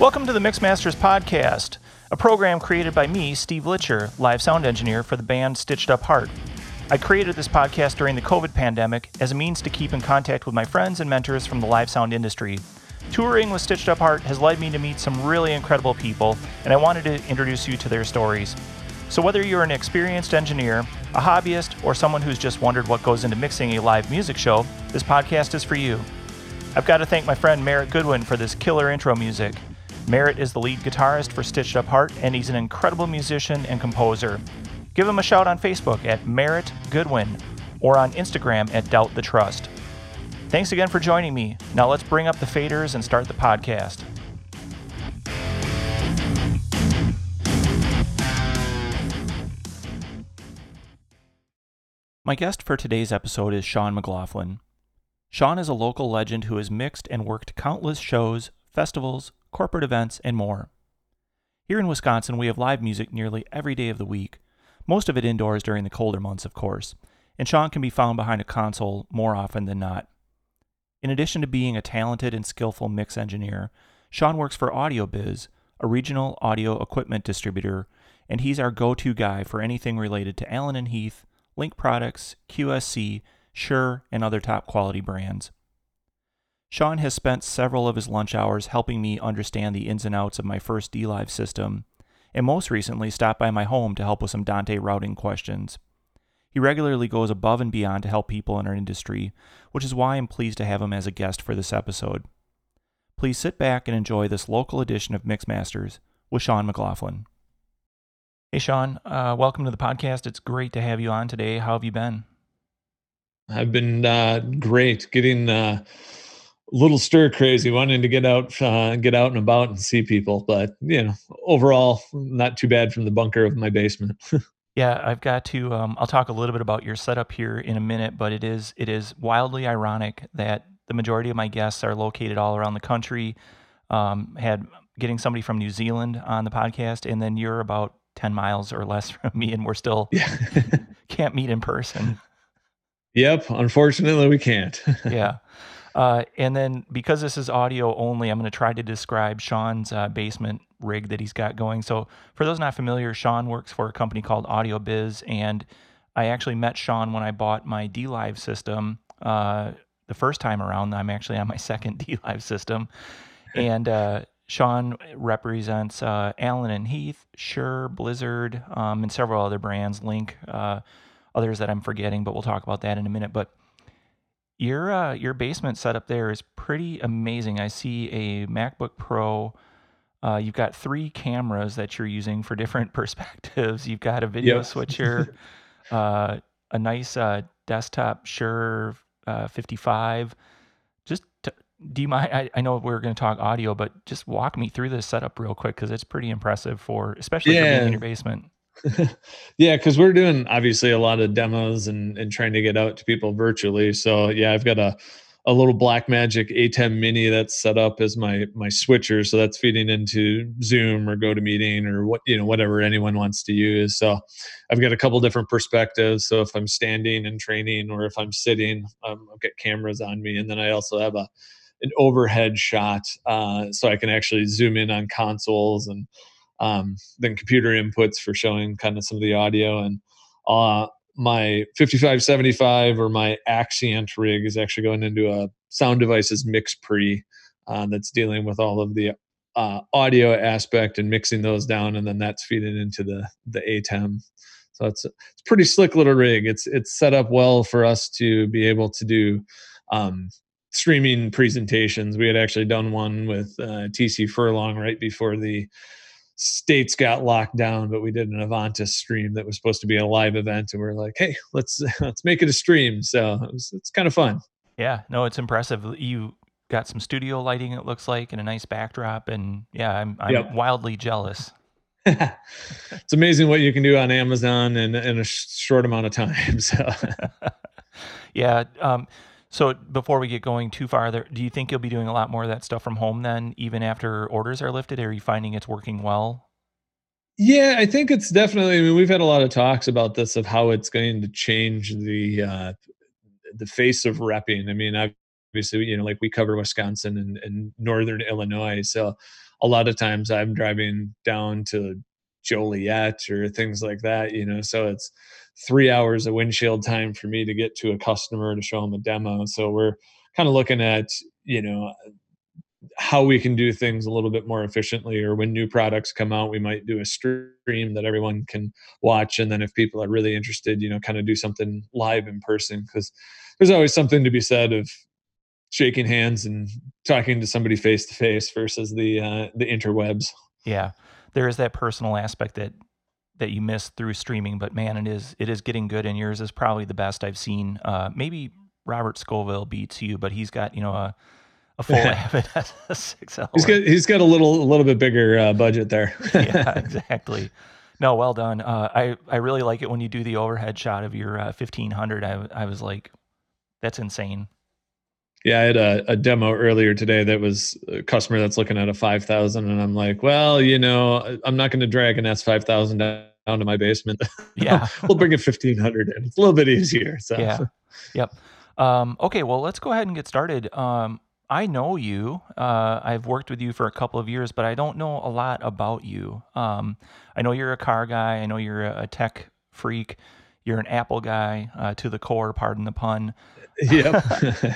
Welcome to the Mixmasters Podcast, a program created by me, Steve Litcher, live sound engineer for the band Stitched Up Heart. I created this podcast during the COVID pandemic as a means to keep in contact with my friends and mentors from the live sound industry. Touring with Stitched Up Heart has led me to meet some really incredible people, and I wanted to introduce you to their stories. So, whether you're an experienced engineer, a hobbyist, or someone who's just wondered what goes into mixing a live music show, this podcast is for you. I've got to thank my friend Merritt Goodwin for this killer intro music. Merritt is the lead guitarist for Stitched Up Heart, and he's an incredible musician and composer. Give him a shout on Facebook at Merritt Goodwin or on Instagram at Doubt the Trust. Thanks again for joining me. Now let's bring up the faders and start the podcast. My guest for today's episode is Sean McLaughlin. Sean is a local legend who has mixed and worked countless shows, festivals, corporate events, and more. Here in Wisconsin, we have live music nearly every day of the week, most of it indoors during the colder months, of course, and Sean can be found behind a console more often than not. In addition to being a talented and skillful mix engineer, Sean works for AudioBiz, a regional audio equipment distributor, and he's our go to guy for anything related to Allen and Heath, Link Products, QSC, Shure, and other top quality brands. Sean has spent several of his lunch hours helping me understand the ins and outs of my first DLive system, and most recently stopped by my home to help with some Dante routing questions. He regularly goes above and beyond to help people in our industry, which is why I'm pleased to have him as a guest for this episode. Please sit back and enjoy this local edition of Mixmasters with Sean McLaughlin. Hey, Sean, uh, welcome to the podcast. It's great to have you on today. How have you been? I've been uh, great getting uh, little stir crazy, wanting to get out, uh, get out and about and see people. But you know, overall, not too bad from the bunker of my basement. yeah, I've got to. Um, I'll talk a little bit about your setup here in a minute, but it is it is wildly ironic that the majority of my guests are located all around the country. Um, had getting somebody from New Zealand on the podcast, and then you're about ten miles or less from me, and we're still yeah. can't meet in person. Yep, unfortunately, we can't. yeah. Uh, and then because this is audio only, I'm going to try to describe Sean's uh, basement rig that he's got going. So, for those not familiar, Sean works for a company called AudioBiz, and I actually met Sean when I bought my D Live system uh, the first time around. I'm actually on my second D Live system, and uh, Sean represents uh, Allen and Heath, Shure, Blizzard, um, and several other brands, Link, uh, others that I'm forgetting, but we'll talk about that in a minute. But your uh, your basement setup there is pretty amazing. I see a MacBook Pro. Uh, you've got three cameras that you're using for different perspectives. You've got a video yep. switcher, uh, a nice uh, desktop Shure uh, 55. Just to, do you mind? I, I know we're going to talk audio, but just walk me through this setup real quick because it's pretty impressive for, especially yeah. for being in your basement. yeah, because we're doing obviously a lot of demos and, and trying to get out to people virtually. So yeah, I've got a a little Blackmagic ATEM Mini that's set up as my my switcher, so that's feeding into Zoom or GoToMeeting or what you know whatever anyone wants to use. So I've got a couple different perspectives. So if I'm standing and training, or if I'm sitting, um, I've got cameras on me, and then I also have a an overhead shot, uh, so I can actually zoom in on consoles and um, then computer inputs for showing kind of some of the audio and uh, my 5575 or my Axient rig is actually going into a Sound Devices MixPre uh, that's dealing with all of the uh, audio aspect and mixing those down, and then that's feeding into the the ATEM. So it's it's pretty slick little rig. It's it's set up well for us to be able to do um, streaming presentations. We had actually done one with uh, TC Furlong right before the states got locked down, but we did an Avantis stream that was supposed to be a live event, and we are like, hey, let's let's make it a stream. So it was, it's kind of fun. Yeah, no, it's impressive. You got some studio lighting, it looks like, and a nice backdrop, and yeah, I'm I'm yep. wildly jealous. it's amazing what you can do on Amazon in in a short amount of time. So yeah. Um, so before we get going too far, there, do you think you'll be doing a lot more of that stuff from home then, even after orders are lifted? Are you finding it's working well? Yeah, I think it's definitely. I mean, we've had a lot of talks about this of how it's going to change the uh, the face of repping. I mean, obviously, you know, like we cover Wisconsin and, and northern Illinois, so a lot of times I'm driving down to Joliet or things like that, you know, so it's three hours of windshield time for me to get to a customer to show them a demo. So we're kind of looking at, you know, how we can do things a little bit more efficiently or when new products come out we might do a stream that everyone can watch. And then if people are really interested you know kind of do something live in person because there's always something to be said of shaking hands and talking to somebody face to face versus the uh, the interwebs. Yeah there is that personal aspect that that you miss through streaming but man it is it is getting good and yours is probably the best i've seen uh, maybe robert scoville beats you but he's got you know a a full Avid S6L. He's got he's got a little a little bit bigger uh, budget there. yeah, exactly. No, well done. Uh, I I really like it when you do the overhead shot of your uh, 1500. I I was like, that's insane. Yeah, I had a, a demo earlier today that was a customer that's looking at a 5000 and I'm like, well, you know, I'm not going to drag an S5000 down to my basement. Yeah. we'll bring a 1500 in. It's a little bit easier. So. Yeah. Yep. Um, okay, well, let's go ahead and get started. Um, I know you. Uh, I've worked with you for a couple of years, but I don't know a lot about you. Um, I know you're a car guy. I know you're a, tech freak. You're an Apple guy uh, to the core. Pardon the pun. Yep.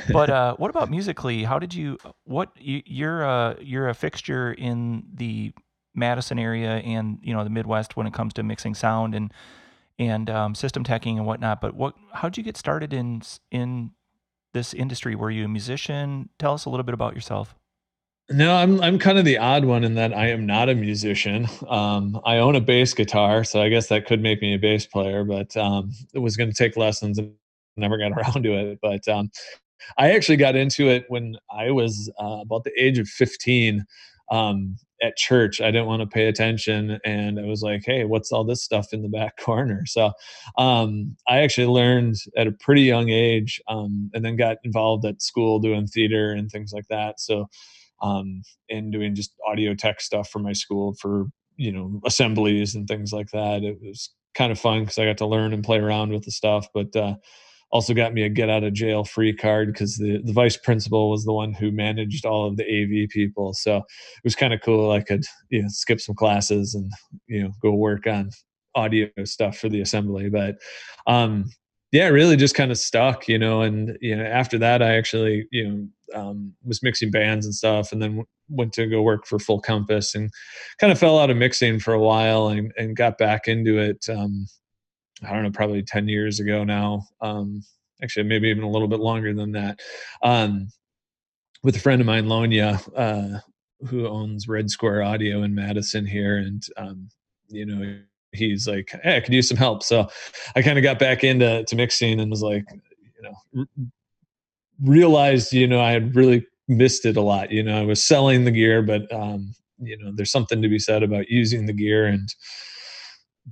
but uh, what about musically? How did you? What you, you're a you're a fixture in the Madison area and you know the Midwest when it comes to mixing sound and and um, system teching and whatnot. But what? How did you get started in in this industry? Were you a musician? Tell us a little bit about yourself. No, I'm I'm kind of the odd one in that I am not a musician. Um, I own a bass guitar, so I guess that could make me a bass player. But um, it was going to take lessons never got around to it. But um, I actually got into it when I was uh, about the age of 15 um, at church. I didn't want to pay attention, and I was like, "Hey, what's all this stuff in the back corner?" So um, I actually learned at a pretty young age, um, and then got involved at school doing theater and things like that. So um, and doing just audio tech stuff for my school for you know assemblies and things like that. It was kind of fun because I got to learn and play around with the stuff, but uh, also got me a get out of jail free card because the, the vice principal was the one who managed all of the AV people. So it was kind of cool. I could you know skip some classes and you know go work on audio stuff for the assembly. But um, yeah, really just kind of stuck, you know. And you know after that, I actually you know um, was mixing bands and stuff, and then w- went to go work for Full Compass and kind of fell out of mixing for a while and, and got back into it. Um, I don't know, probably 10 years ago now. Um, actually, maybe even a little bit longer than that. Um, with a friend of mine, Lonia, uh, who owns Red Square Audio in Madison here. And, um, you know, he's like, Hey, I could use some help. So I kind of got back into to mixing and was like, you know, r- realized, you know, I had really missed it a lot. You know, I was selling the gear, but, um, you know, there's something to be said about using the gear and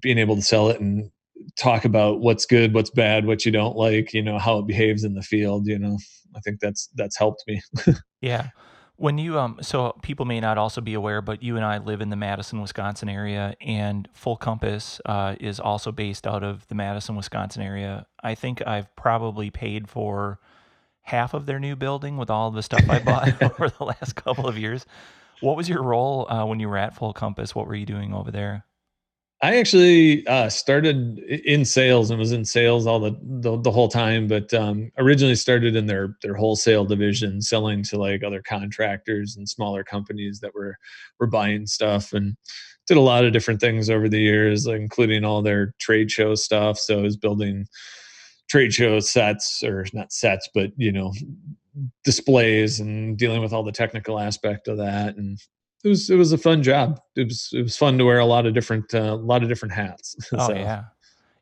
being able to sell it and talk about what's good, what's bad, what you don't like, you know, how it behaves in the field, you know. I think that's that's helped me. yeah. When you um so people may not also be aware, but you and I live in the Madison, Wisconsin area and Full Compass uh, is also based out of the Madison, Wisconsin area. I think I've probably paid for half of their new building with all the stuff I bought over the last couple of years. What was your role uh, when you were at Full Compass? What were you doing over there? I actually uh, started in sales and was in sales all the the, the whole time, but um, originally started in their their wholesale division, selling to like other contractors and smaller companies that were were buying stuff, and did a lot of different things over the years, including all their trade show stuff. So I was building trade show sets, or not sets, but you know displays and dealing with all the technical aspect of that and it was it was a fun job. It was it was fun to wear a lot of different uh, a lot of different hats. Oh so. yeah,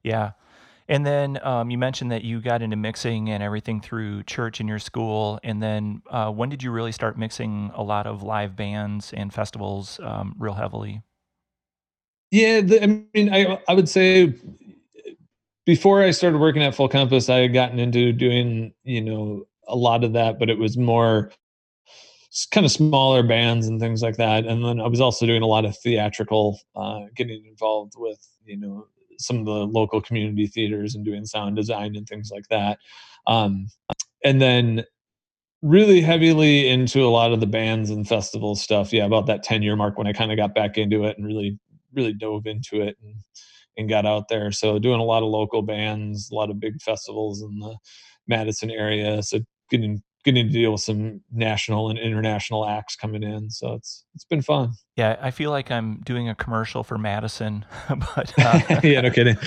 yeah. And then um, you mentioned that you got into mixing and everything through church in your school. And then uh, when did you really start mixing a lot of live bands and festivals um, real heavily? Yeah, the, I mean, I I would say before I started working at Full Compass, I had gotten into doing you know a lot of that, but it was more kind of smaller bands and things like that. And then I was also doing a lot of theatrical, uh, getting involved with you know some of the local community theaters and doing sound design and things like that. Um, and then really heavily into a lot of the bands and festival stuff. Yeah, about that 10 year mark when I kind of got back into it and really, really dove into it and, and got out there. So doing a lot of local bands, a lot of big festivals in the Madison area. So getting getting to deal with some national and international acts coming in. So it's it's been fun. Yeah, I feel like I'm doing a commercial for Madison, but uh, yeah, no kidding.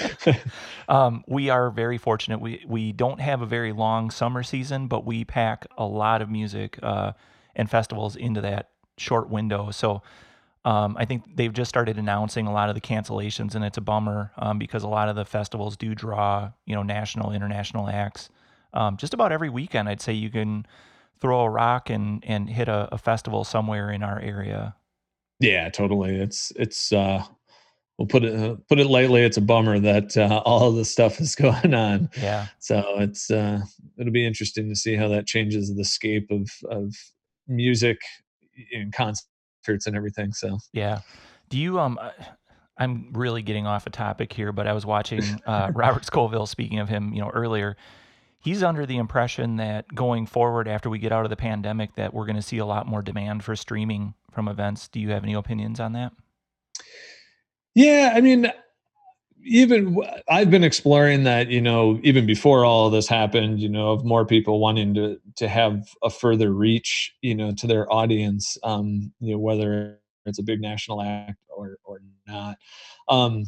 um, we are very fortunate. We we don't have a very long summer season, but we pack a lot of music uh, and festivals into that short window. So. Um, I think they've just started announcing a lot of the cancellations, and it's a bummer um, because a lot of the festivals do draw, you know, national, international acts um, just about every weekend. I'd say you can throw a rock and and hit a, a festival somewhere in our area. Yeah, totally. It's it's uh, we'll put it uh, put it lightly. It's a bummer that uh, all of this stuff is going on. Yeah. So it's uh, it'll be interesting to see how that changes the scape of of music and concerts and everything. So yeah. Do you um? I'm really getting off a topic here, but I was watching uh, Robert Scoville. Speaking of him, you know, earlier, he's under the impression that going forward after we get out of the pandemic that we're going to see a lot more demand for streaming from events. Do you have any opinions on that? Yeah i mean even i've been exploring that you know even before all of this happened you know of more people wanting to to have a further reach you know to their audience um you know whether it's a big national act or or not. Um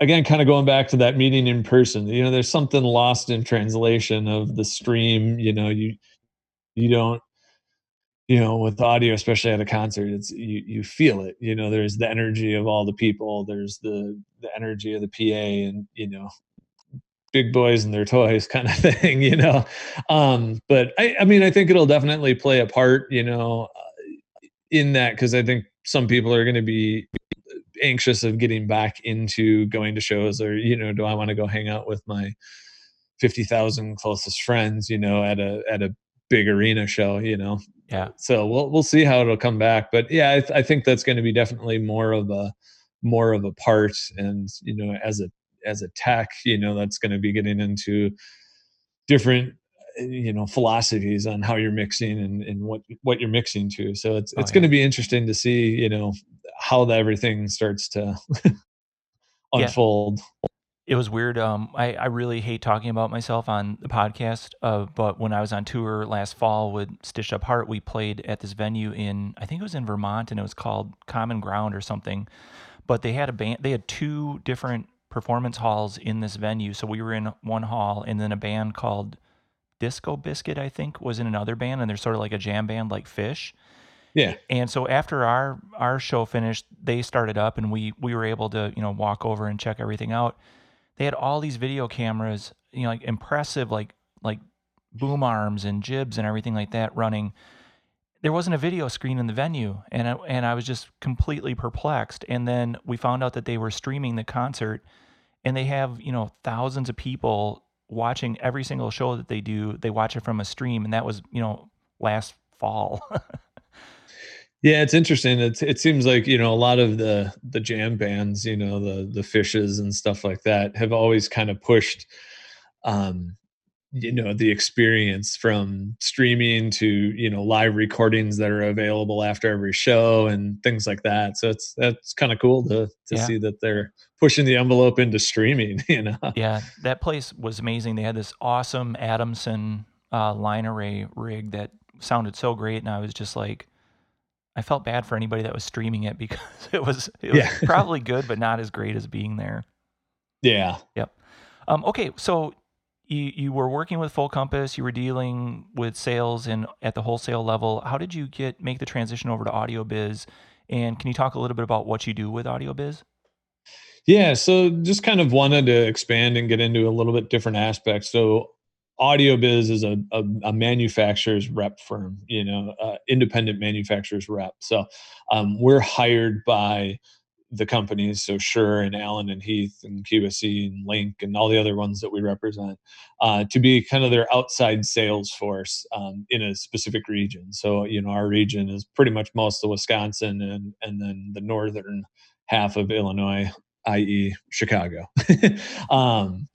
again kind of going back to that meeting in person you know there's something lost in translation of the stream you know you you don't you know with audio especially at a concert it's you you feel it you know there's the energy of all the people there's the the energy of the pa and you know big boys and their toys kind of thing you know? Um but i i mean i think it'll definitely play a part you know uh, in that because i think some people are going to be anxious of getting back into going to shows or you know do i want to go hang out with my 50,000 closest friends you know at a at a big arena show you know? Yeah. So we'll we'll see how it'll come back but yeah i, th- I think that's going to be definitely more of a more of a part and you know as a as a tech you know that's going to be getting into different you know philosophies on how you're mixing and, and what what you're mixing to. So it's oh, it's oh, going to be interesting to see you know how the, everything starts to unfold yeah. it was weird um I, I really hate talking about myself on the podcast uh, but when i was on tour last fall with stitched up heart we played at this venue in i think it was in vermont and it was called common ground or something but they had a band they had two different performance halls in this venue so we were in one hall and then a band called Disco Biscuit, I think, was in another band, and they're sort of like a jam band like Phish. Yeah. And so after our our show finished, they started up, and we we were able to you know walk over and check everything out. They had all these video cameras, you know, like impressive, like like boom arms and jibs and everything like that running. There wasn't a video screen in the venue, and I, and I was just completely perplexed. And then we found out that they were streaming the concert, and they have you know thousands of people watching every single show that they do. They watch it from a stream, and that was you know last fall. yeah, it's interesting. It it seems like you know a lot of the the jam bands, you know the the Phishes and stuff like that, have always kind of pushed. Um, you know the experience from streaming to you know live recordings that are available after every show and things like that so it's that's kind of cool to to yeah. see that they're pushing the envelope into streaming you know yeah that place was amazing they had this awesome adamson uh, line array rig that sounded so great and i was just like i felt bad for anybody that was streaming it because it was it was yeah. probably good but not as great as being there yeah yep um, okay so you, you were working with Full Compass, you were dealing with sales and at the wholesale level. How did you get make the transition over to Audio Biz? And can you talk a little bit about what you do with Audio Biz? Yeah, so just kind of wanted to expand and get into a little bit different aspects. So Audio Biz is a, a, a manufacturer's rep firm, you know, uh, independent manufacturer's rep. So um, we're hired by the companies, so Shure and Allen and Heath and QSC and Link and all the other ones that we represent, uh, to be kind of their outside sales force um, in a specific region. So you know our region is pretty much most of Wisconsin and and then the northern half of Illinois, i.e., Chicago. um,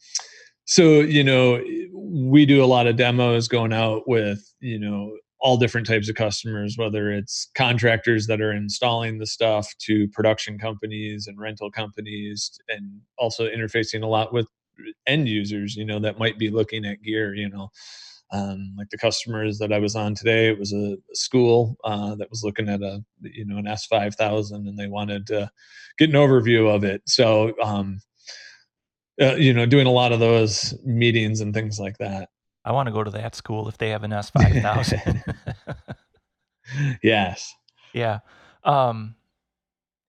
so you know we do a lot of demos going out with you know all different types of customers whether it's contractors that are installing the stuff to production companies and rental companies and also interfacing a lot with end users you know that might be looking at gear you know um, like the customers that I was on today, it was a, school uh, that was looking at a you know an S five thousand, and they wanted to get an overview of it. So um, uh, you know, doing a lot of those meetings and things like that. I want to go to that school if they have an S five thousand. yes. Yeah. Um,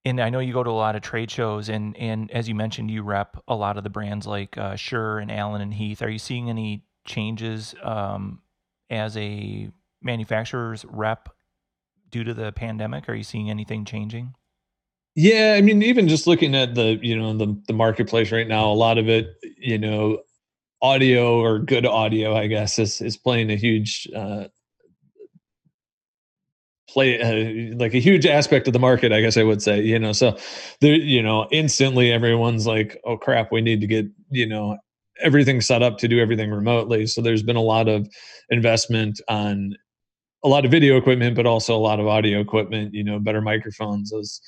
and I know you go to a lot of trade shows, and and as you mentioned, you rep a lot of the brands like uh, Shure and Allen and Heath. Are you seeing any changes um, as a manufacturer's rep due to the pandemic? Are you seeing anything changing? Yeah, I mean, even just looking at the you know the the marketplace right now, a lot of it, you know, audio or good audio, I guess, is is playing a huge uh, play uh, like a huge aspect of the market i guess i would say you know so there you know instantly everyone's like oh crap we need to get you know everything set up to do everything remotely. So there's been a lot of investment on a lot of video equipment, but also a lot of audio equipment, you know, better microphones. Was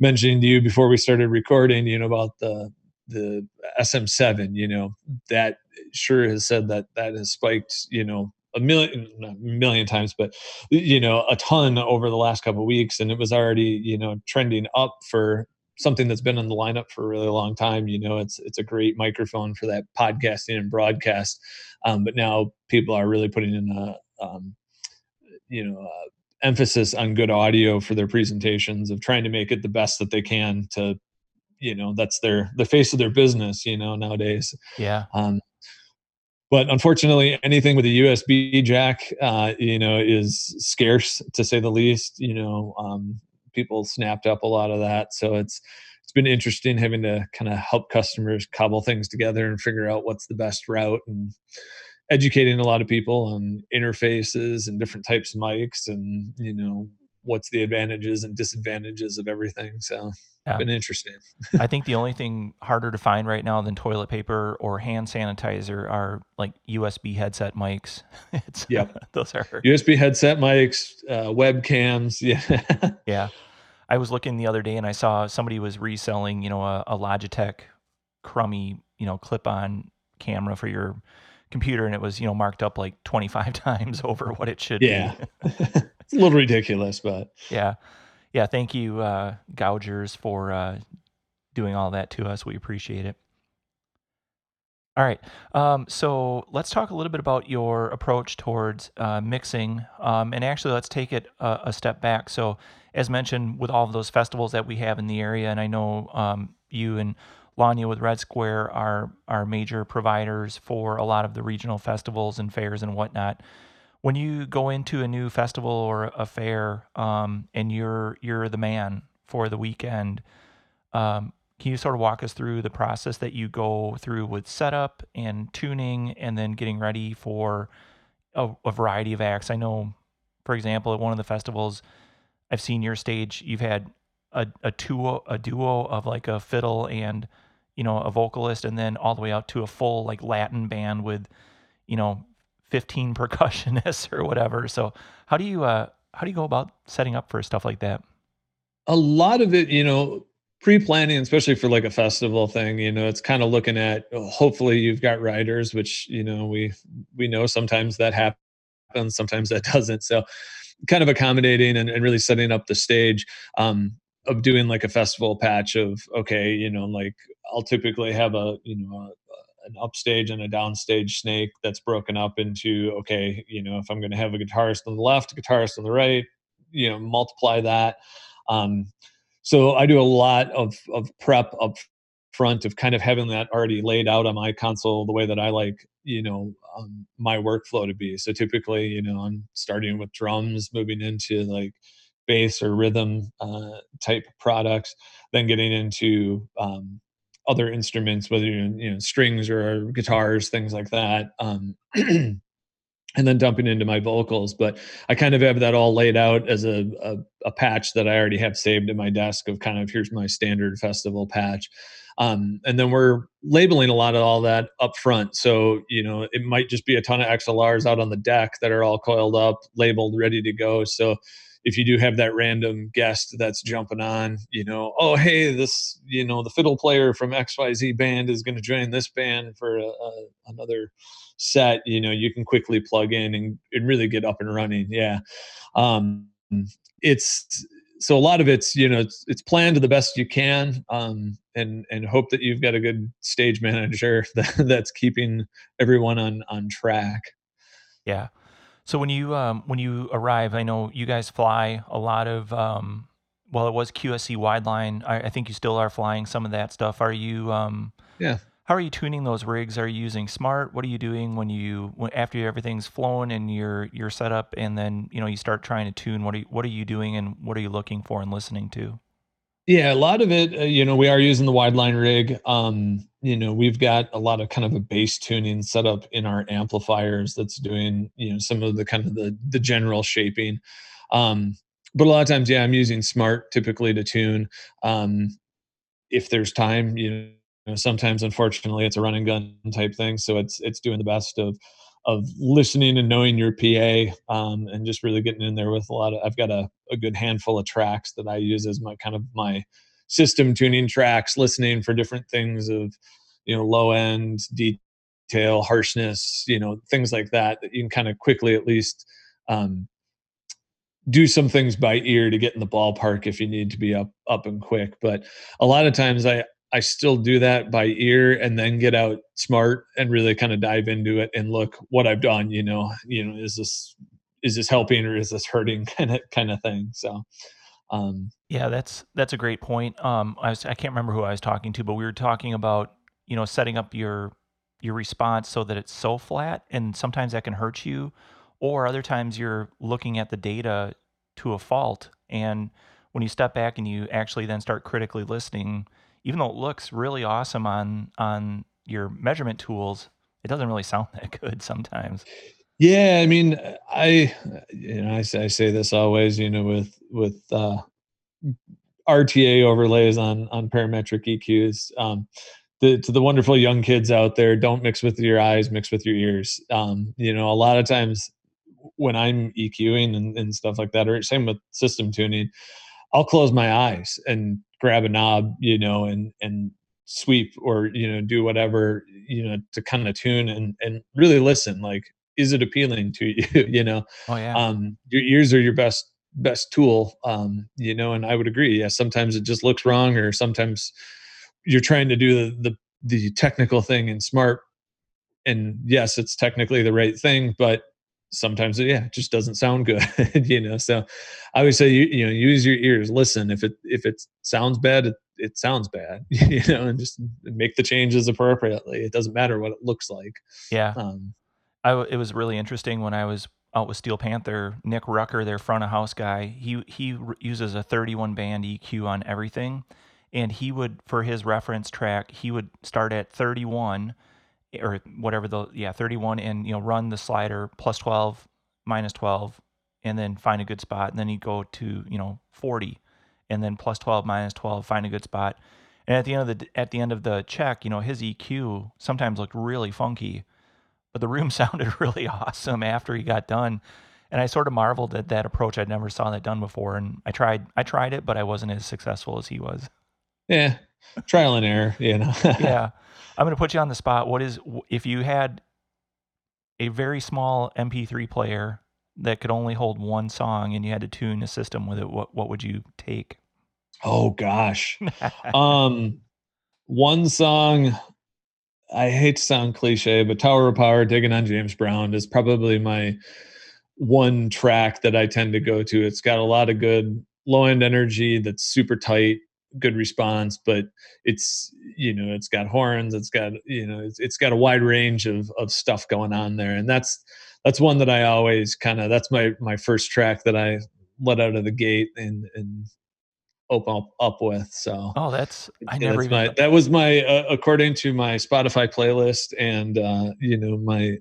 mentioning to you before we started recording, you know, about the the SM7, you know, that Shure has said that that has spiked, you know, a million a million times, but you know, a ton over the last couple weeks, and it was already you know trending up for something that's been on the lineup for a really long time. You know, it's it's a great microphone for that podcasting and broadcast. Um, but now people are really putting in a um, you know uh, emphasis on good audio for their presentations of trying to make it the best that they can to you know that's their the face of their business you know nowadays yeah um, but unfortunately anything with a usb jack uh, you know is scarce to say the least you know um, people snapped up a lot of that. So it's it's been interesting having to kind of help customers cobble things together and figure out what's the best route and educating a lot of people on interfaces and different types of mics and you know what's the advantages and disadvantages of everything. So yeah. been interesting. I think the only thing harder to find right now than toilet paper or hand sanitizer are like USB headset mics. It's, yep. those are USB headset mics, uh, webcams. Yeah. yeah. I was looking the other day and I saw somebody was reselling, you know, a, a Logitech crummy, you know, clip-on camera for your computer, and it was, you know, marked up like 25 times over what it should yeah. be. it's a little ridiculous, but yeah, yeah. Thank you, uh, Gougers, for uh, doing all that to us. We appreciate it. All right. Um, so let's talk a little bit about your approach towards uh, mixing. Um, and actually, let's take it a, a, step back. So, as mentioned, with all of those festivals that we have in the area, and I know um, you and Lanya with Red Square are, are major providers for a lot of the regional festivals and fairs and whatnot. When you go into a new festival or a fair um, and you're, you're the man for the weekend, um, can you sort of walk us through the process that you go through with setup and tuning and then getting ready for a, a variety of acts? I know, for example, at one of the festivals, I've seen your stage, you've had a, a duo a duo of like a fiddle and you know a vocalist and then all the way out to a full like Latin band with you know 15 percussionists or whatever. So how do you uh how do you go about setting up for stuff like that? A lot of it, you know, pre-planning especially for like a festival thing you know it's kind of looking at oh, hopefully you've got riders which you know we we know sometimes that happens sometimes that doesn't so kind of accommodating and, and really setting up the stage um, of doing like a festival patch of okay you know like i'll typically have a you know a, an upstage and a downstage snake that's broken up into okay you know if i'm going to have a guitarist on the left a guitarist on the right you know multiply that um, so I do a lot of of prep up front of kind of having that already laid out on my console the way that I like you know um, my workflow to be. So typically, you know, I'm starting with drums, moving into like bass or rhythm uh, type products, then getting into um, other instruments, whether you know strings or guitars, things like that. Um, and then dumping into my vocals. But I kind of have that all laid out as a, a, a, patch that I already have saved in my desk of kind of here's my standard festival patch. Um, and then we're labeling a lot of all that up front. So, you know, it might just be a ton of XLRs out on the deck that are all coiled up, labeled, ready to go. So if you do have that random guest that's jumping on, you know, oh hey, this you know the fiddle player from XYZ band is going to join this band for a, a, another set. You know, you can quickly plug in and, and really get up and running. Yeah, um, it's so a lot of it's you know it's, it's planned to the best you can um, and and hope that you've got a good stage manager that, that's keeping everyone on on track yeah so when you um, when you arrive, I know you guys fly a lot of. Um, well, it was QSC Wideline. I, I, think you still are flying some of that stuff. Are you? Um, yeah. How are you tuning those rigs? Are you using Smaart? What are you doing when you when, after everything's flown and you're you're set up, and then you know you start trying to tune? What are you, what are you doing, and what are you looking for and listening to? Yeah, a lot of it, uh, you know, we are using the Wideline rig. Um, you know, we've got a lot of kind of a bass tuning set up in our amplifiers that's doing, you know, some of the kind of the the general shaping. Um, but a lot of times, yeah, I'm using Smaart typically to tune. Um, if there's time, you know, sometimes unfortunately it's a run and gun type thing. So it's it's doing the best of of listening and knowing your PA um, and just really getting in there with a lot of I've got a, a good handful of tracks that I use as my kind of my system tuning tracks, listening for different things of you know low end detail, harshness, you know things like that that you can kind of quickly at least um, do some things by ear to get in the ballpark if you need to be up up and quick. But a lot of times I I still do that by ear and then get out Smaart and really kind of dive into it and look what I've done, you know, you know, is this is this helping or is this hurting kind of kind of thing. So um yeah, that's that's a great point. Um I was I can't remember who I was talking to, but we were talking about, you know, setting up your your response so that it's so flat and sometimes that can hurt you or other times you're looking at the data to a fault and when you step back and you actually then start critically listening even though it looks really awesome on on your measurement tools, it doesn't really sound that good sometimes. Yeah, I mean, I you know I say, I say this always, you know, with with uh, RTA overlays on on parametric EQs. Um, the, to the wonderful young kids out there, don't mix with your eyes, mix with your ears. Um, you know, a lot of times when I'm EQing and, and stuff like that, or same with system tuning, I'll close my eyes and grab a knob, you know, and and sweep or you know do whatever you know to kind of tune and and really listen. Like, is it appealing to you? you know, oh yeah. Um, your ears are your best best tool. Um, you know, and I would agree. Yeah, sometimes it just looks wrong, or sometimes you're trying to do the the, the technical thing and Smaart and yes it's technically the right thing but sometimes yeah it just doesn't sound good you know so i would say you, you know use your ears listen if it if it sounds bad it, it sounds bad you know and just make the changes appropriately it doesn't matter what it looks like yeah um, I, it was really interesting when i was out with steel panther nick rucker their front of house guy he he uses a 31 band eq on everything. And he would for his reference track he would start at 31 or whatever the yeah 31 and you know run the slider plus 12 minus 12 and then find a good spot. And then you go to you know 40 and then plus 12 minus 12 find a good spot. And at the end of the at the end of the check you know his EQ sometimes looked really funky but the room sounded really awesome after he got done and I sort of marveled at that approach I'd never saw that done before and I tried I tried it but I wasn't as successful as he was yeah trial and error you know yeah I'm going to put you on the spot. What is if you had a very small MP3 player that could only hold one song and you had to tune a system with it? What what would you take? Oh gosh, um, one song. I hate to sound cliche, but Tower of Power, digging on James Brown is probably my one track that I tend to go to. It's got a lot of good low end energy that's super tight good response but it's you know it's got horns it's got you know it's, it's got a wide range of of stuff going on there and that's that's one that i always kind of that's my my first track that i let out of the gate and and open up, up with so oh that's i never that's my, that was my uh, according to my spotify playlist and uh you know my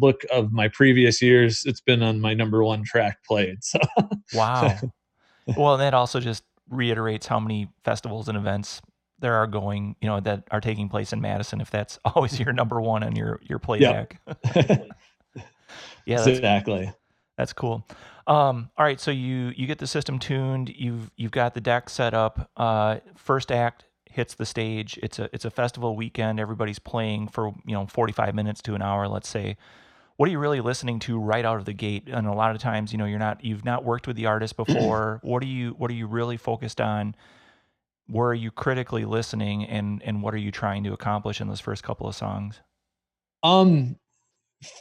look of my previous years it's been on my number one track played so wow well that also just reiterates how many festivals and events there are going, you know, that are taking place in Madison. If that's always your number one on your your playback. Yep. yeah, exactly. That's cool. Um, all right, so you you get the system tuned. You've you've got the deck set up. Uh, first act hits the stage. It's a it's a festival weekend. Everybody's playing for you know 45 minutes to an hour, let's say. What are you really listening to right out of the gate? And a lot of times, you know, you're not you've not worked with the artist before. what are you what are you really focused on? Where are you critically listening, and and what are you trying to accomplish in those first couple of songs? Um,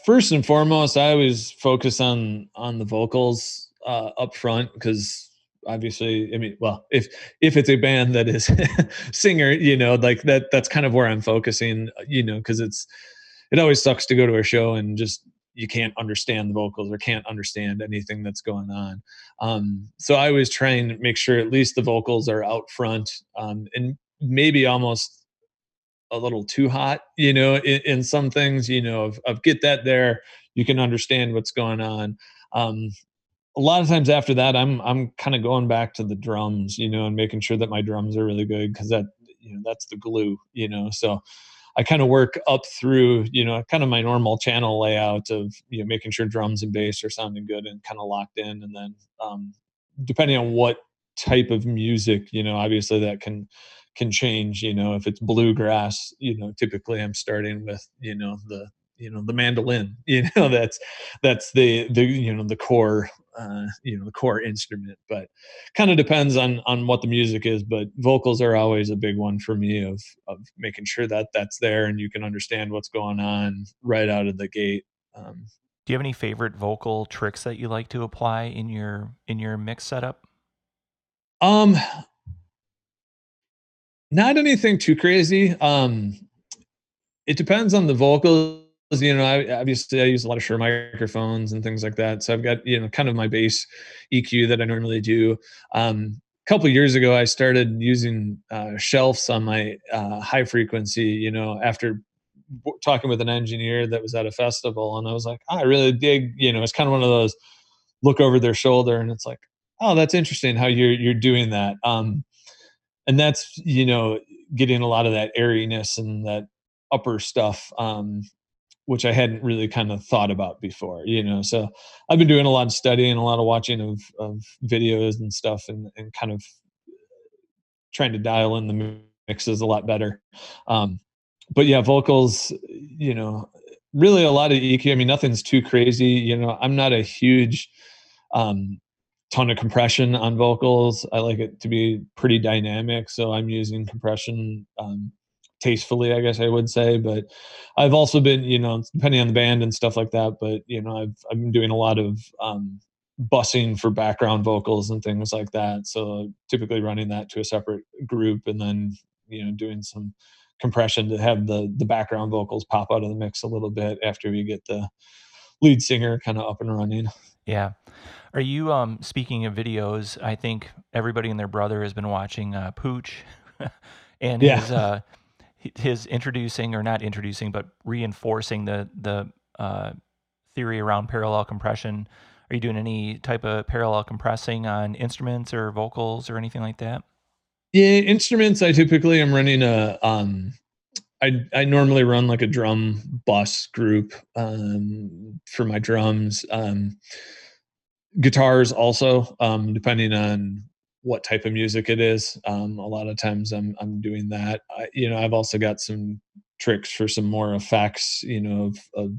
first and foremost, I always focus on on the vocals uh, up front because obviously, I mean, well, if if it's a band that is singer, you know, like that, that's kind of where I'm focusing, you know, because it's it always sucks to go to a show and just you can't understand the vocals or can't understand anything that's going on. Um, so I always try and make sure at least the vocals are out front um, and maybe almost a little too hot, you know, in, in some things, you know, of, of, get that there, you can understand what's going on. Um, a lot of times after that, I'm I'm kind of going back to the drums, you know, and making sure that my drums are really good because that you know that's the glue, you know. So I kind of work up through, you know, kind of my normal channel layout of you know making sure drums and bass are sounding good and kind of locked in, and then um, depending on what type of music, you know, obviously that can can change you know if it's bluegrass you know typically i'm starting with you know the you know the mandolin you know that's that's the the you know the core uh you know the core instrument but kind of depends on on what the music is but vocals are always a big one for me of of making sure that that's there and you can understand what's going on right out of the gate um. Do you have any favorite vocal tricks that you like to apply in your in your mix setup? Um not anything too crazy. Um, it depends on the vocals. You know, I, obviously I use a lot of Shure microphones and things like that. So I've got you know kind of my bass EQ that I normally do. Um, a couple years ago, I started using uh, shelves on my uh, high frequency. You know, after talking with an engineer that was at a festival, and I was like, oh, I really dig. You know, it's kind of one of those look over their shoulder, and it's like, oh, that's interesting how you're you're doing that. Um, and that's you know getting a lot of that airiness and that upper stuff um, which i hadn't really kind of thought about before you know so i've been doing a lot of studying a lot of watching of, of videos and stuff and, and kind of trying to dial in the mixes a lot better. Um, but yeah vocals you know really a lot of eq i mean nothing's too crazy you know i'm not a huge um, ton of compression on vocals. I like it to be pretty dynamic, so I'm using compression um, tastefully, I guess I would say. But I've also been, you know, depending on the band and stuff like that. But you know, I've I've been doing a lot of um, bussing for background vocals and things like that. So typically running that to a separate group and then you know doing some compression to have the the background vocals pop out of the mix a little bit after we get the lead singer kind of up and running. Yeah. Are you um speaking of videos? I think everybody and their brother has been watching uh, Pooch, and Yeah. his uh his introducing or not introducing, but reinforcing the the uh, theory around parallel compression. Are you doing any type of parallel compressing on instruments or vocals or anything like that? Yeah, instruments. I typically am running a. Um, I I normally run like a drum bus group um, for my drums. Um, guitars also um, depending on what type of music it is. Um, a lot of times i'm i'm doing that. I, you know i've also got some tricks for some more effects you know of, of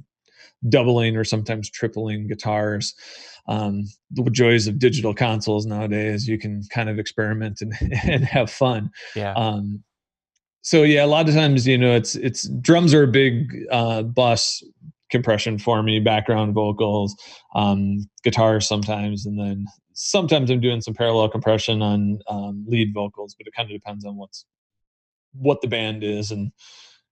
doubling or sometimes tripling guitars. Um, the joys of digital consoles nowadays you can kind of experiment and, and have fun. Yeah. um, so yeah a lot of times you know it's it's drums are a big uh, bus compression for me, background vocals, um, guitar sometimes, and then sometimes I'm doing some parallel compression on um, lead vocals, but it kind of depends on what's what the band is and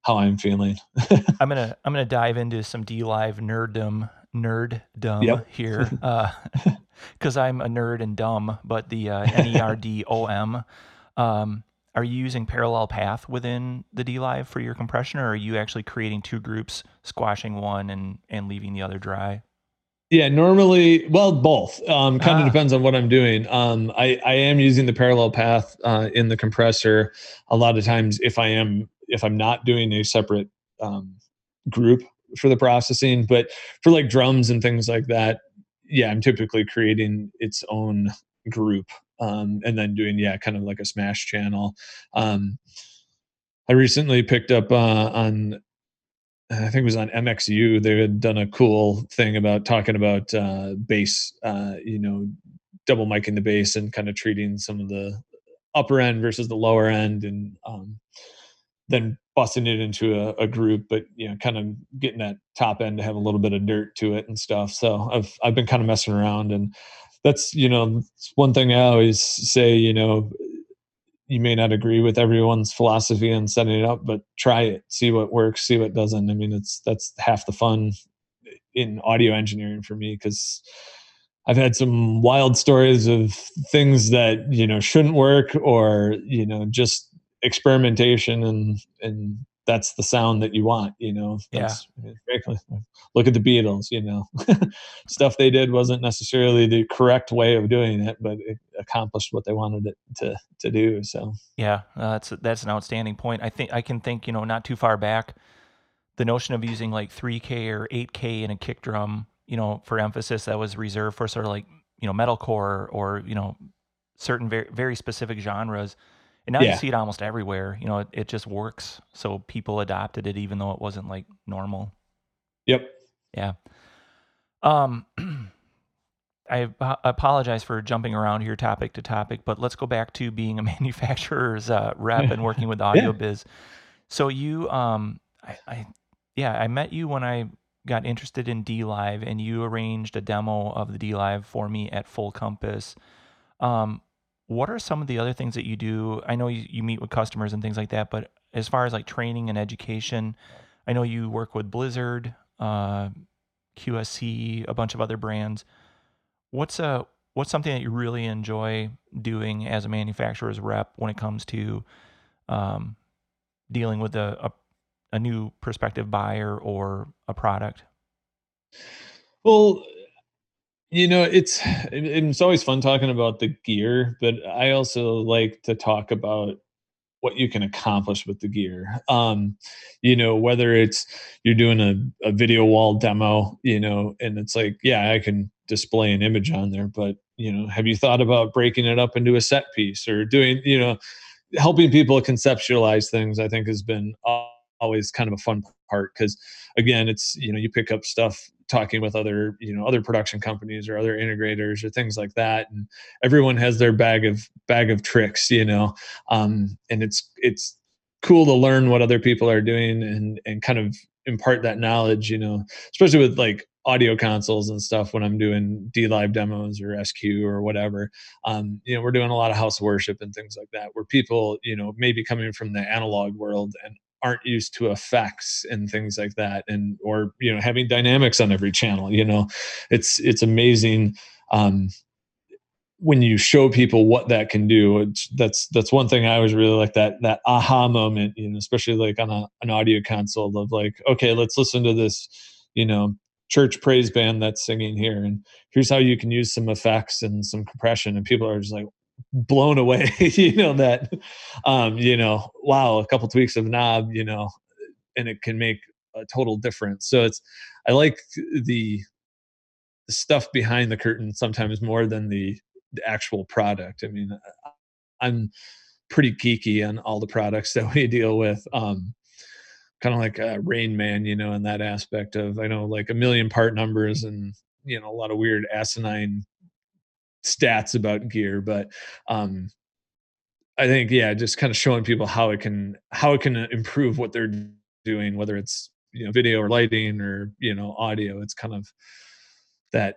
how I'm feeling. I'm gonna I'm gonna dive into some D Live nerddom nerddom Yep. here because I'm a nerd and dumb, but the uh, N E R D O M. Um, are you using parallel path within the DLive for your compression, or are you actually creating two groups, squashing one and and leaving the other dry? Yeah, normally, well, both. Um, kind of ah. depends on what I'm doing. Um, I, I am using the parallel path uh, in the compressor. A lot of times, if I am if I'm not doing a separate um, group for the processing, but for like drums and things like that, yeah, I'm typically creating its own group um, and then doing yeah, kind of like a smash channel. Um, I recently picked up uh, on I think it was on MXU. They had done a cool thing about talking about uh, bass, uh, you know, double miking the bass and kind of treating some of the upper end versus the lower end, and um, then busting it into a, a, group. But you know, kind of getting that top end to have a little bit of dirt to it and stuff. So I've I've been kind of messing around, and that's you know one thing I always say. You know, you may not agree with everyone's philosophy on setting it up, but try it, see what works, see what doesn't. I mean, it's that's half the fun in audio engineering for me because I've had some wild stories of things that you know shouldn't work or you know just experimentation and and that's the sound that you want, you know. That's, yeah. Look at the Beatles, you know. Stuff they did wasn't necessarily the correct way of doing it, but it accomplished what they wanted it to to do. So yeah, uh, that's that's an outstanding point. I think I can think, you know, not too far back, the notion of using like 3K or 8K in a kick drum, you know, for emphasis that was reserved for sort of like you know metalcore or you know certain very very specific genres and now yeah. you see it almost everywhere. You know, it, it just works. So people adopted it even though it wasn't like normal. Yep. Yeah. Um, I apologize for jumping around here topic to topic, but let's go back to being a manufacturer's uh, rep and working with audio yeah. biz. So you, um, I, I, yeah, I met you when I got interested in D Live, and you arranged a demo of the D Live for me at Full Compass. Um, what are some of the other things that you do? I know you, you meet with customers and things like that, but as far as like training and education, I know you work with Blizzard, uh, QSC, a bunch of other brands. What's a uh, what's something that you really enjoy doing as a manufacturer's rep when it comes to um, dealing with a, a, a new prospective buyer or a product? Well, you know, it's it's always fun talking about the gear, but I also like to talk about what you can accomplish with the gear. Um, you know, whether it's you're doing a, a video wall demo, you know, and it's like, yeah, I can display an image on there, but you know, have you thought about breaking it up into a set piece or doing, you know, helping people conceptualize things? I think has been always kind of a fun part because again, it's you know, you pick up stuff talking with other you know other production companies or other integrators or things like that and everyone has their bag of bag of tricks you know um, and it's it's cool to learn what other people are doing and and kind of impart that knowledge you know especially with like audio consoles and stuff when i'm doing d live demos or sq or whatever. Um, you know we're doing a lot of house worship and things like that where people you know maybe coming from the analog world and aren't used to effects and things like that and or you know having dynamics on every channel you know? It's it's amazing um when you show people what that can do that's that's one thing i always really like that that aha moment you know especially like on a, an audio console of like okay let's listen to this you know church praise band that's singing here and here's how you can use some effects and some compression and people are just like blown away you know that um you know wow a couple tweaks of knob you know and it can make a total difference. So it's i like the, stuff behind the curtain sometimes more than the, the actual product. I mean i'm pretty geeky on all the products that we deal with um kind of like a rain man you know in that aspect of i know like a million part numbers and you know a lot of weird asinine stats about gear, but um, I think yeah, just kind of showing people how it can how it can improve what they're doing, whether it's you know video or lighting or you know audio. It's kind of that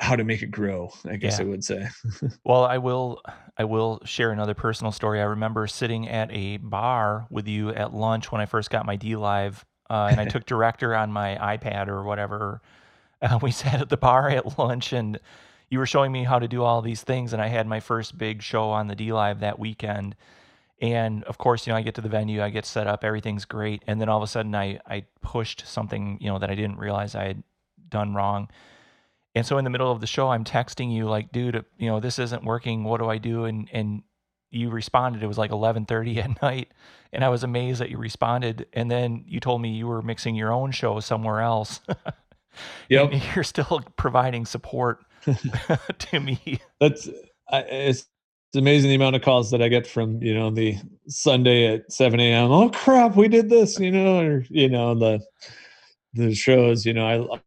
how to make it grow i guess yeah. i would say well i will i will share another personal story i remember sitting at a bar with you at lunch when i first got my DLive uh, and i took director on my ipad or whatever uh, we sat at the bar at lunch and you were showing me how to do all these things, and I had my first big show on the D Live that weekend. And of course, you know, I get to the venue, I get set up, everything's great, and then all of a sudden, I I pushed something, you know, that I didn't realize I had done wrong. And so in the middle of the show, I'm texting you like, dude, you know, this isn't working. What do I do? And and you responded. It was like 11:30 at night, and I was amazed that you responded. And then you told me you were mixing your own show somewhere else. Yep. And you're still providing support to me. That's I, it's, it's amazing the amount of calls that I get from you know the Sunday at 7 a.m. Oh crap, we did this, you know, or you know the the shows. You know, I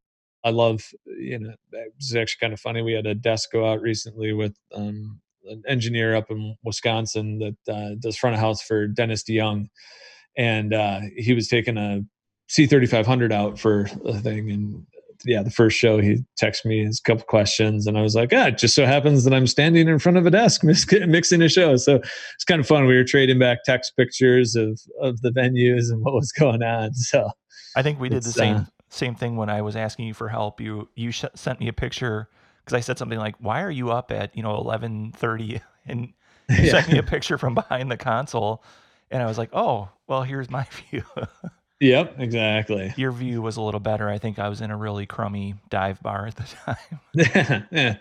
I love you know it's actually kind of funny. We had a desk go out recently with um, an engineer up in Wisconsin that uh, does front of house for Dennis DeYoung, and uh, he was taking a C3500 out for a thing, and yeah, the first show he texted me his couple questions, and I was like, ah, it just so happens that I'm standing in front of a desk mixing a show, so it's kind of fun. We were trading back text pictures of of the venues and what was going on. So I think we did the same uh, same thing when I was asking you for help. You you sh- sent me a picture because I said something like, "Why are you up at you know 11:30?" and you yeah. sent me a picture from behind the console, and I was like, "Oh, well, here's my view." Yep, exactly. Your view was a little better. I think I was in a really crummy dive bar at the time. yeah.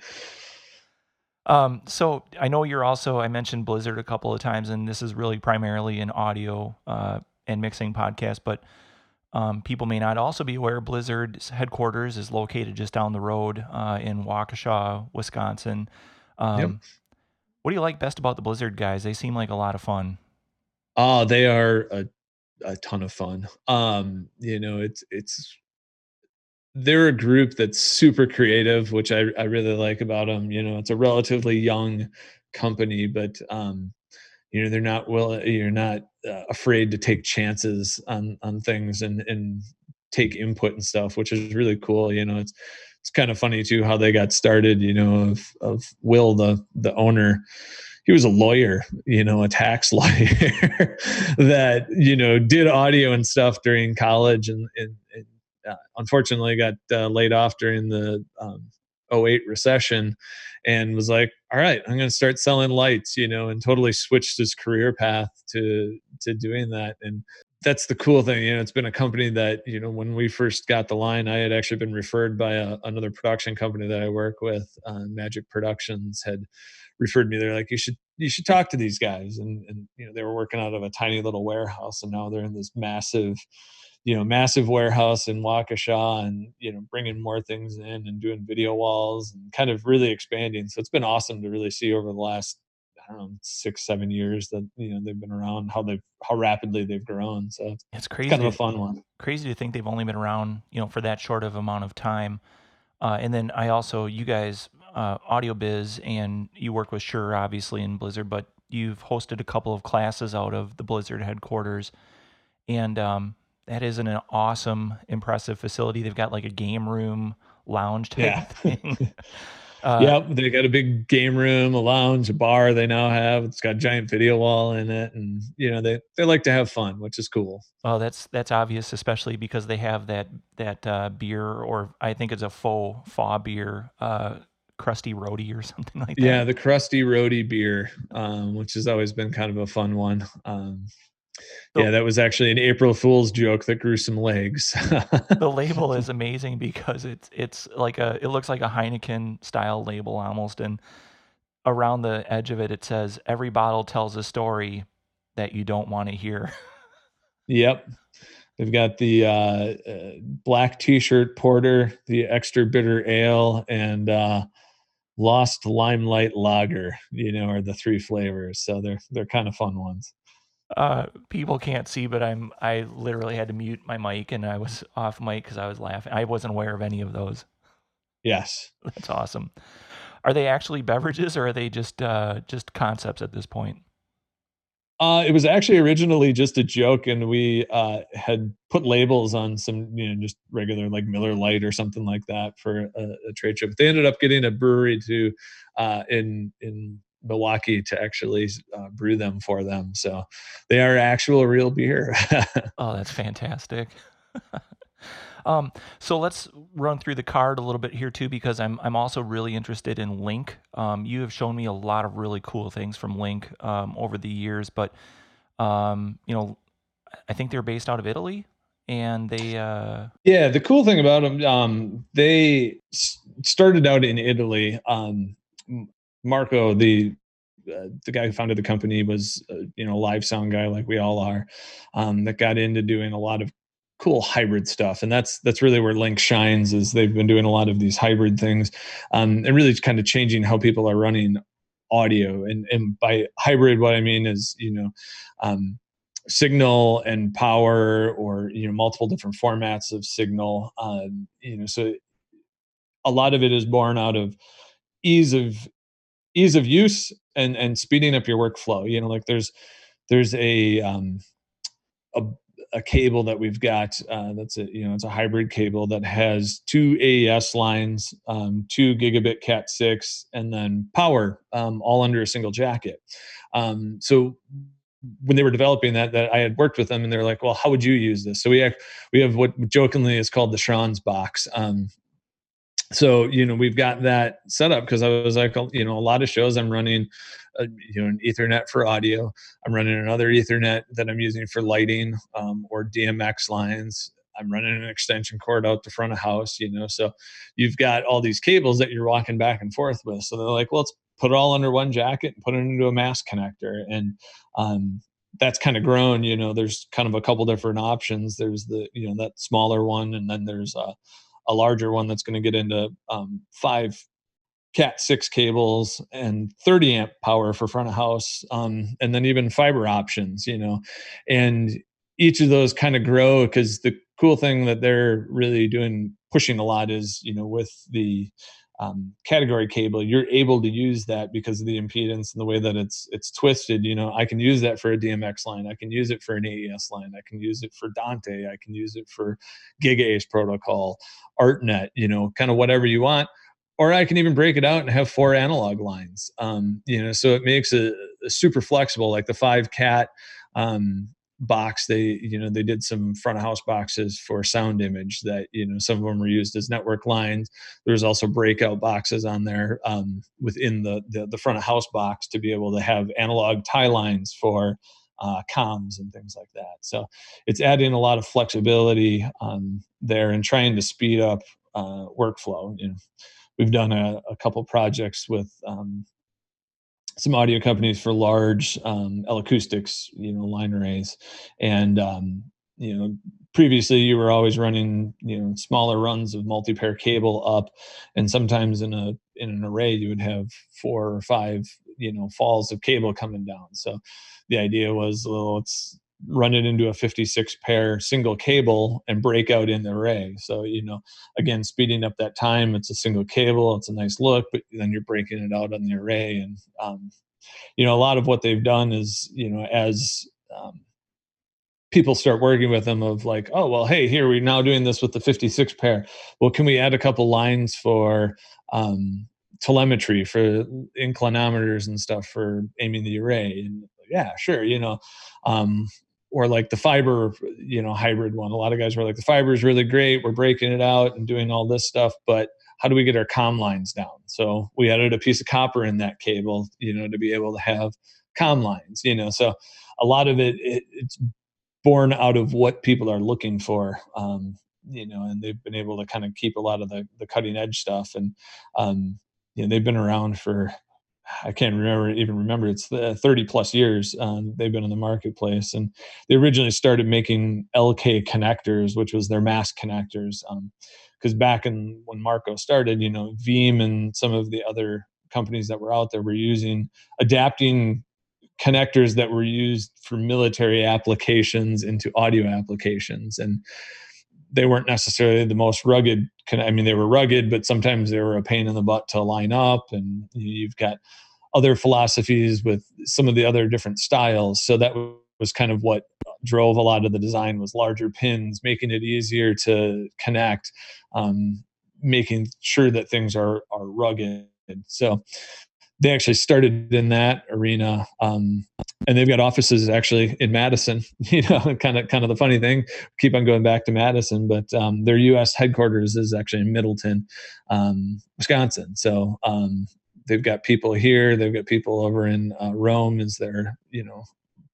Um, so I know you're also, I mentioned Blizzard a couple of times, and this is really primarily an audio uh, and mixing podcast, but um, people may not also be aware Blizzard's headquarters is located just down the road uh, in Waukesha, Wisconsin. Um, yep. What do you like best about the Blizzard guys? They seem like a lot of fun. Oh, they are a a ton of fun. Um, you know, it's it's they're a group that's super creative, which I I really like about them. You know, it's a relatively young company, but um, you know they're not well. You're not uh, afraid to take chances on on things and and take input and stuff, which is really cool. You know, it's it's kind of funny too how they got started. You know, of of Will the the owner he was a lawyer, you know, a tax lawyer that you know did audio and stuff during college, and, and, and uh, unfortunately got uh, laid off during the um, 08 recession, and was like, "All right, I'm going to start selling lights," you know, and totally switched his career path to to doing that, and that's the cool thing you know it's been a company that you know when we first got the line i had actually been referred by a, another production company that i work with uh, magic productions had referred me. They're like, you should you should talk to these guys. And and you know, they were working out of a tiny little warehouse, and now they're in this massive, you know, massive warehouse in Waukesha, and you know, bringing more things in and doing video walls and kind of really expanding. So it's been awesome to really see over the last I don't know six seven years that you know they've been around how they've how rapidly they've grown. So it's, it's crazy, kind of a fun one. Crazy to think they've only been around you know for that short of amount of time. Uh, and then I also, you guys uh, Audio Biz, and you work with Shure, obviously, in Blizzard, but you've hosted a couple of classes out of the Blizzard headquarters. And um, that is an, awesome, impressive facility. They've got like a game room, lounge type yeah. thing. Uh, yep, they got a big game room, a lounge, a bar. They now have. It's got a giant video wall in it, and you know they they like to have fun, which is cool. Oh, that's that's obvious, especially because they have that that uh, beer, or I think it's a faux fa beer, uh, crusty roadie or something like that. Yeah, the crusty roadie beer, um, which has always been kind of a fun one. Um, so, yeah, that was actually an April Fool's joke that grew some legs. the label is amazing because it's it's like a it looks like a Heineken style label almost, and around the edge of it it says every bottle tells a story that you don't want to hear. yep. They've got the uh, uh, black T-shirt porter, the extra bitter ale, and uh, Lost Limelight Lager. You know, are the three flavors. So they're they're kind of fun ones. Uh, people can't see, but I'm I literally had to mute my mic and I was off mic because I was laughing. I wasn't aware of any of those. Yes, that's awesome. Are they actually beverages or are they just uh, just concepts at this point? Uh, it was actually originally just a joke, and we uh, had put labels on some, you know, just regular like Miller Lite or something like that for a, a trade show. But they ended up getting a brewery to uh, in in Milwaukee to actually uh, brew them for them. So they are actual real beer. oh, that's fantastic. Um, so let's run through the card a little bit here too, because I'm I'm also really interested in Link. Um, you have shown me a lot of really cool things from Link um, over the years, but um, you know, I think they're based out of Italy, and they. Uh... Yeah, the cool thing about them, um, they started out in Italy. Um, Marco, the uh, the guy who founded the company was uh, you know a live sound guy like we all are um, that got into doing a lot of cool hybrid stuff and that's that's really where link shines is they've been doing a lot of these hybrid things um, and really kind of changing how people are running audio and and by hybrid what i mean is you know um, signal and power or you know multiple different formats of signal um, you know so a lot of it is born out of ease of ease of use and and speeding up your workflow you know like there's there's a um a, a cable that we've got uh, that's a you know it's a hybrid cable that has two AES lines, um, two gigabit Cat six, and then power um, all under a single jacket. Um, so when they were developing that, that I had worked with them, and they're like, "Well, how would you use this?" So we have, we have what jokingly is called the Schranz box. Um, so you know we've got that set up because I was like, you know, a lot of shows I'm running, uh, you know, an Ethernet for audio. I'm running another Ethernet that I'm using for lighting um, or DMX lines. I'm running an extension cord out the front of house, you know. So you've got all these cables that you're walking back and forth with. So they're like, well, let's put it all under one jacket and put it into a mass connector. And um, that's kind of grown, you know, there's kind of a couple different options. There's the, you know, that smaller one, and then there's a, a larger one that's going to get into um, five cat 6 cables and 30 amp power for front of house um, and then even fiber options you know and each of those kind of grow because the cool thing that they're really doing pushing a lot is you know with the um, category cable you're able to use that because of the impedance and the way that it's it's twisted you know i can use that for a dmx line i can use it for an aes line i can use it for dante i can use it for GigaACE protocol artnet you know kind of whatever you want or I can even break it out and have four analog lines. Um, you know, so it makes it super flexible. Like the five cat um, box, they you know they did some front of house boxes for sound image that you know some of them were used as network lines. There's also breakout boxes on there um, within the, the, the front of house box to be able to have analog tie lines for. Uh, comms and things like that. So it's adding a lot of flexibility um, there and trying to speed up uh, workflow. You know, we've done a, a couple projects with um, some audio companies for large um, acoustics, you know, line arrays, and um, you know, previously you were always running you know smaller runs of multi-pair cable up, and sometimes in a in an array you would have four or five you know falls of cable coming down. So the idea was, well, let's run it into a 56 pair single cable and break out in the array. So, you know, again, speeding up that time, it's a single cable, it's a nice look, but then you're breaking it out on the array. And, um, you know, a lot of what they've done is, you know, as um, people start working with them of like, oh, well, hey, here we're now doing this with the 56 pair. Well, can we add a couple lines for, um, telemetry for inclinometers and stuff for aiming the array and yeah sure you know um, or like the fiber you know hybrid one. A lot of guys were like the fiber is really great. We're breaking it out and doing all this stuff but how do we get our com lines down? So we added a piece of copper in that cable you know to be able to have com lines you know? So a lot of it, it it's born out of what people are looking for um, you know and they've been able to kind of keep a lot of the, the cutting edge stuff and um, you know they've been around for I can't remember even remember it's the 30 plus years um, they've been in the marketplace and they originally started making LK connectors which was their mass connectors because um, back in when Marco started you know VEAM and some of the other companies that were out there were using adapting connectors that were used for military applications into audio applications and they weren't necessarily the most rugged. I mean, they were rugged, but sometimes they were a pain in the butt to line up. And you've got other philosophies with some of the other different styles. So that was kind of what drove a lot of the design was larger pins, making it easier to connect, um, making sure that things are are rugged. So they actually started in that arena um, and they've got offices actually in madison you know kind of kind of the funny thing keep on going back to madison but um, their us headquarters is actually in middleton um, wisconsin. So um, they've got people here they've got people over in uh, rome is their you know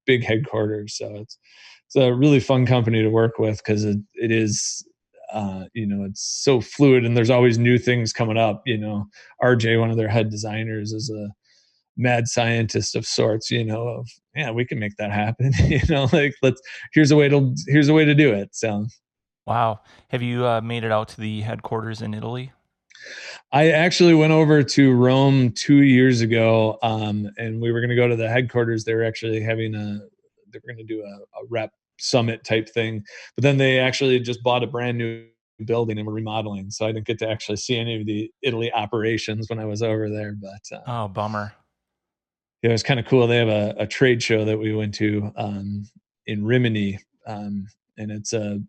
big headquarters. So it's it's a really fun company to work with because it, it is uh, you know it's so fluid and there's always new things coming up you know. Rj one of their head designers is a mad scientist of sorts you know of yeah we can make that happen you know like let's here's a way to here's a way to do it so. Wow. Have you uh, made it out to the headquarters in italy? I actually went over to Rome two years ago, um, and we were going to go to the headquarters. They were actually having a, they were going to do a, a rep summit type thing, but then they actually just bought a brand new building and were remodeling. So I didn't get to actually see any of the Italy operations when I was over there. But uh, oh, bummer. It was kind of cool. They have a, a, trade show that we went to um, in Rimini, um, and it's a,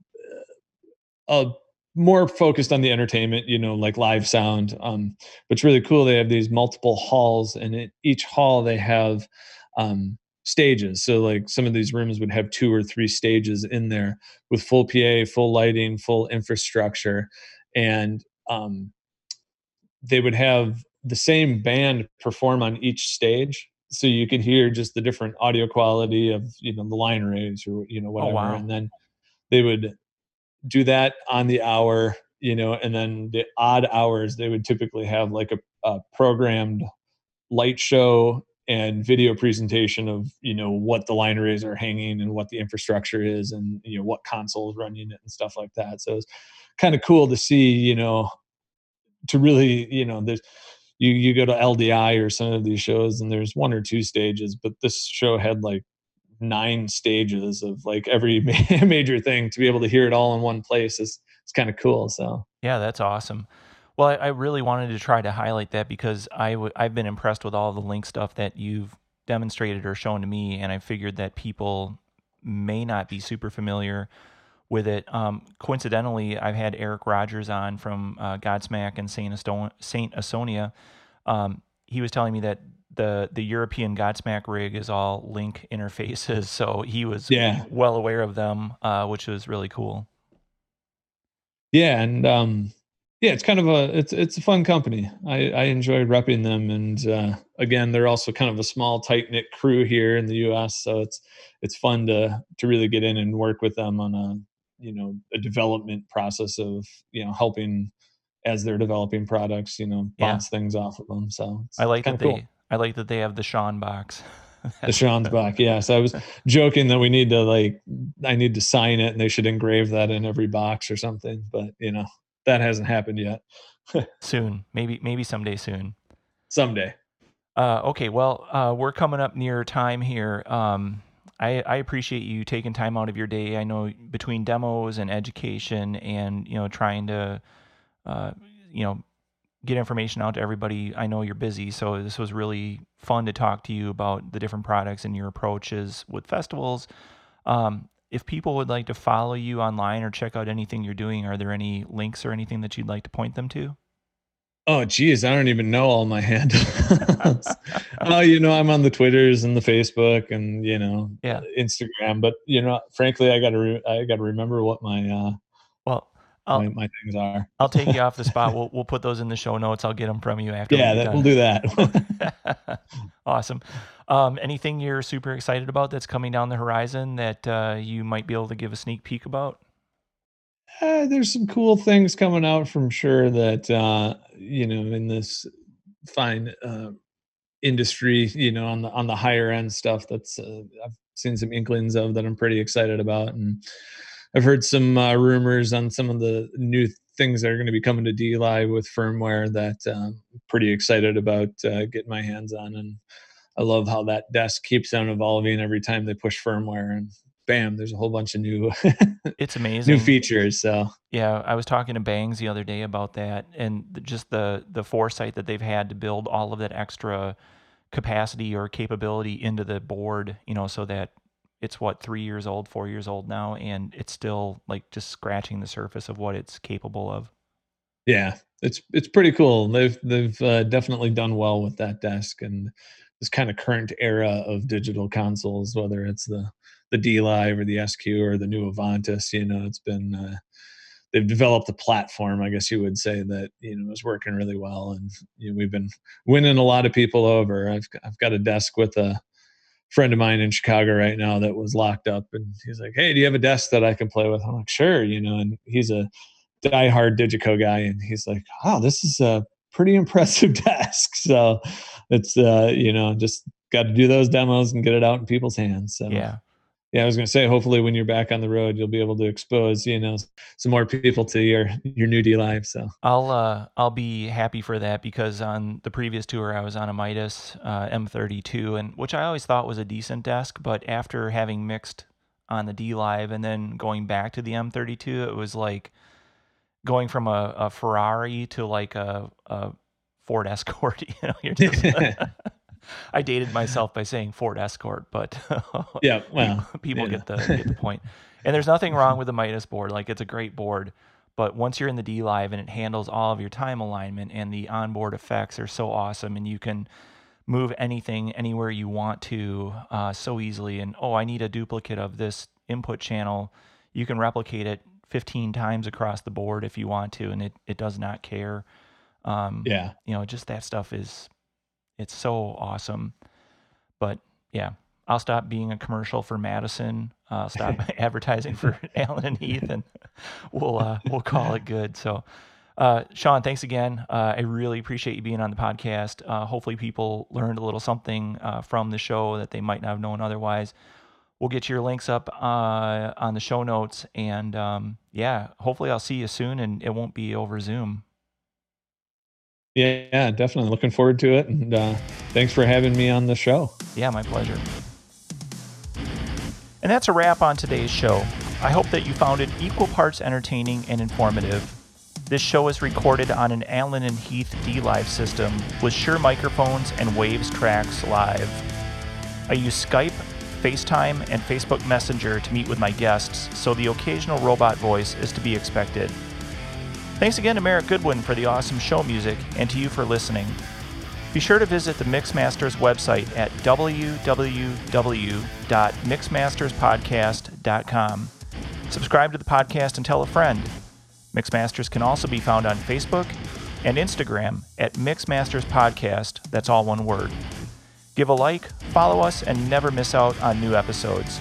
a more focused on the entertainment, you know, like live sound. Um, but it's really cool. They have these multiple halls, and in each hall they have um, stages. So, like some of these rooms would have two or three stages in there with full PA, full lighting, full infrastructure, and um, they would have the same band perform on each stage. So you could hear just the different audio quality of you know the line arrays or you know whatever, oh, wow. and then they would do that on the hour, you know, and then the odd hours they would typically have like a, a programmed light show and video presentation of you know what the line arrays are hanging and what the infrastructure is and you know what consoles running it and stuff like that so it's kind of cool to see you know to really you know there's you you go to LDI or some of these shows and there's one or two stages but this show had like nine stages of like every major thing to be able to hear it all in one place is it's kind of cool. So yeah, that's awesome. Well, I, I, really wanted to try to highlight that because I w- I've been impressed with all the link stuff that you've demonstrated or shown to me, and I figured that people may not be super familiar with it. Um, coincidentally, I've had Eric Rogers on from uh, Godsmack and Saint, Saint Asonia. Um, he was telling me that the the European Godsmack rig is all link interfaces, so he was yeah. well aware of them, uh, which was really cool. Yeah, and um, yeah, it's kind of a it's it's a fun company. I I enjoyed repping them, and uh, again, they're also kind of a small, tight knit crew here in the U.S. So it's it's fun to to really get in and work with them on a you know a development process of you know helping as they're developing products, you know, bounce yeah. things off of them. So I like that cool. they I like that they have the Sean box. the Sean's box, yeah. So I was joking that we need to like, I need to sign it, and they should engrave that in every box or something. But you know, that hasn't happened yet. soon, maybe, maybe someday soon. Someday. Uh, okay, well, uh, we're coming up near time here. Um, I, I appreciate you taking time out of your day. I know between demos and education, and you know, trying to, uh, you know, get information out to everybody. I know you're busy, so this was really fun to talk to you about the different products and your approaches with festivals. Um, if people would like to follow you online or check out anything you're doing, are there any links or anything that you'd like to point them to? Oh, geez, I don't even know all my handles. oh, you know, I'm on the Twitters and the Facebook and you know, yeah, Instagram. But you know, frankly, I got to re- I got to remember what my uh, I'll, my, my, things are. I'll take you off the spot. We'll we'll put those in the show notes. I'll get them from you after. Yeah, that, we'll do that. awesome. Um, anything you're super excited about that's coming down the horizon that uh, you might be able to give a sneak peek about? Uh, there's some cool things coming out from Shure that uh, you know in this fine uh, industry. You know, on the on the higher end stuff that's uh, I've seen some inklings of that I'm pretty excited about and I've heard some uh, rumors on some of the new things that are going to be coming to DLive with firmware that um, I'm pretty excited about uh, getting my hands on. And I love how that desk keeps on evolving every time they push firmware and bam, there's a whole bunch of new it's amazing new features. So yeah, I was talking to Bangs the other day about that and just the the foresight that they've had to build all of that extra capacity or capability into the board, you know, so that it's what three years old, four years old now, and it's still like just scratching the surface of what it's capable of. Yeah, it's it's pretty cool. They've they've uh, definitely done well with that desk and this kind of current era of digital consoles, whether it's the the DLive or the SQ or the new Avantis. You know, it's been uh, they've developed a platform, I guess you would say that you know is working really well, and you know, we've been winning a lot of people over. I've I've got a desk with a friend of mine in Chicago right now that was locked up, and he's like, "Hey, do you have a desk that I can play with?" I'm like, "Sure," you know, and he's a diehard Digico guy, and he's like, "Oh, this is a pretty impressive desk." So it's uh, you know just got to do those demos and get it out in people's hands. So Yeah. Yeah, I was going to say, hopefully, when you're back on the road, you'll be able to expose, you know, some more people to your your new D Live. So I'll uh I'll be happy for that because on the previous tour I was on a Midas uh, M32 and which I always thought was a decent desk, but after having mixed on the D Live and then going back to the M32, it was like going from a, a Ferrari to like a, a Ford Escort. You know, you're just, I dated myself by saying Ford Escort, but yeah, well, people yeah. get the get the point. And there's nothing wrong with the Midas board; like it's a great board. But once you're in the D Live and it handles all of your time alignment and the onboard effects are so awesome, and you can move anything anywhere you want to uh, so easily. And oh, I need a duplicate of this input channel. You can replicate it 15 times across the board if you want to, and it, it does not care. Um, yeah, you know, just that stuff is it's so awesome. But yeah, I'll stop being a commercial for Madison. Uh, stop advertising for Allen and Heath, and we'll uh, we'll call it good. So, uh, Sean, thanks again. Uh, I really appreciate you being on the podcast. Uh, hopefully, people learned a little something uh, from the show that they might not have known otherwise. We'll get your links up uh, on the show notes, and um, yeah, hopefully, I'll see you soon, and it won't be over Zoom. Yeah, definitely looking forward to it, and uh, thanks for having me on the show. Yeah, my pleasure. And that's a wrap on today's show. I hope that you found it equal parts entertaining and informative. This show is recorded on an Allen and Heath D Live system with Shure microphones and Waves tracks live. I use Skype, FaceTime, and Facebook Messenger to meet with my guests, so the occasional robot voice is to be expected. Thanks again to Merrick Goodwin for the awesome show music and to you for listening. Be sure to visit the Mixmasters website at www.mixmasterspodcast.com. Subscribe to the podcast and tell a friend. Mixmasters can also be found on Facebook and Instagram at Mixmasters Podcast. That's all one word. Give a like, follow us, and never miss out on new episodes.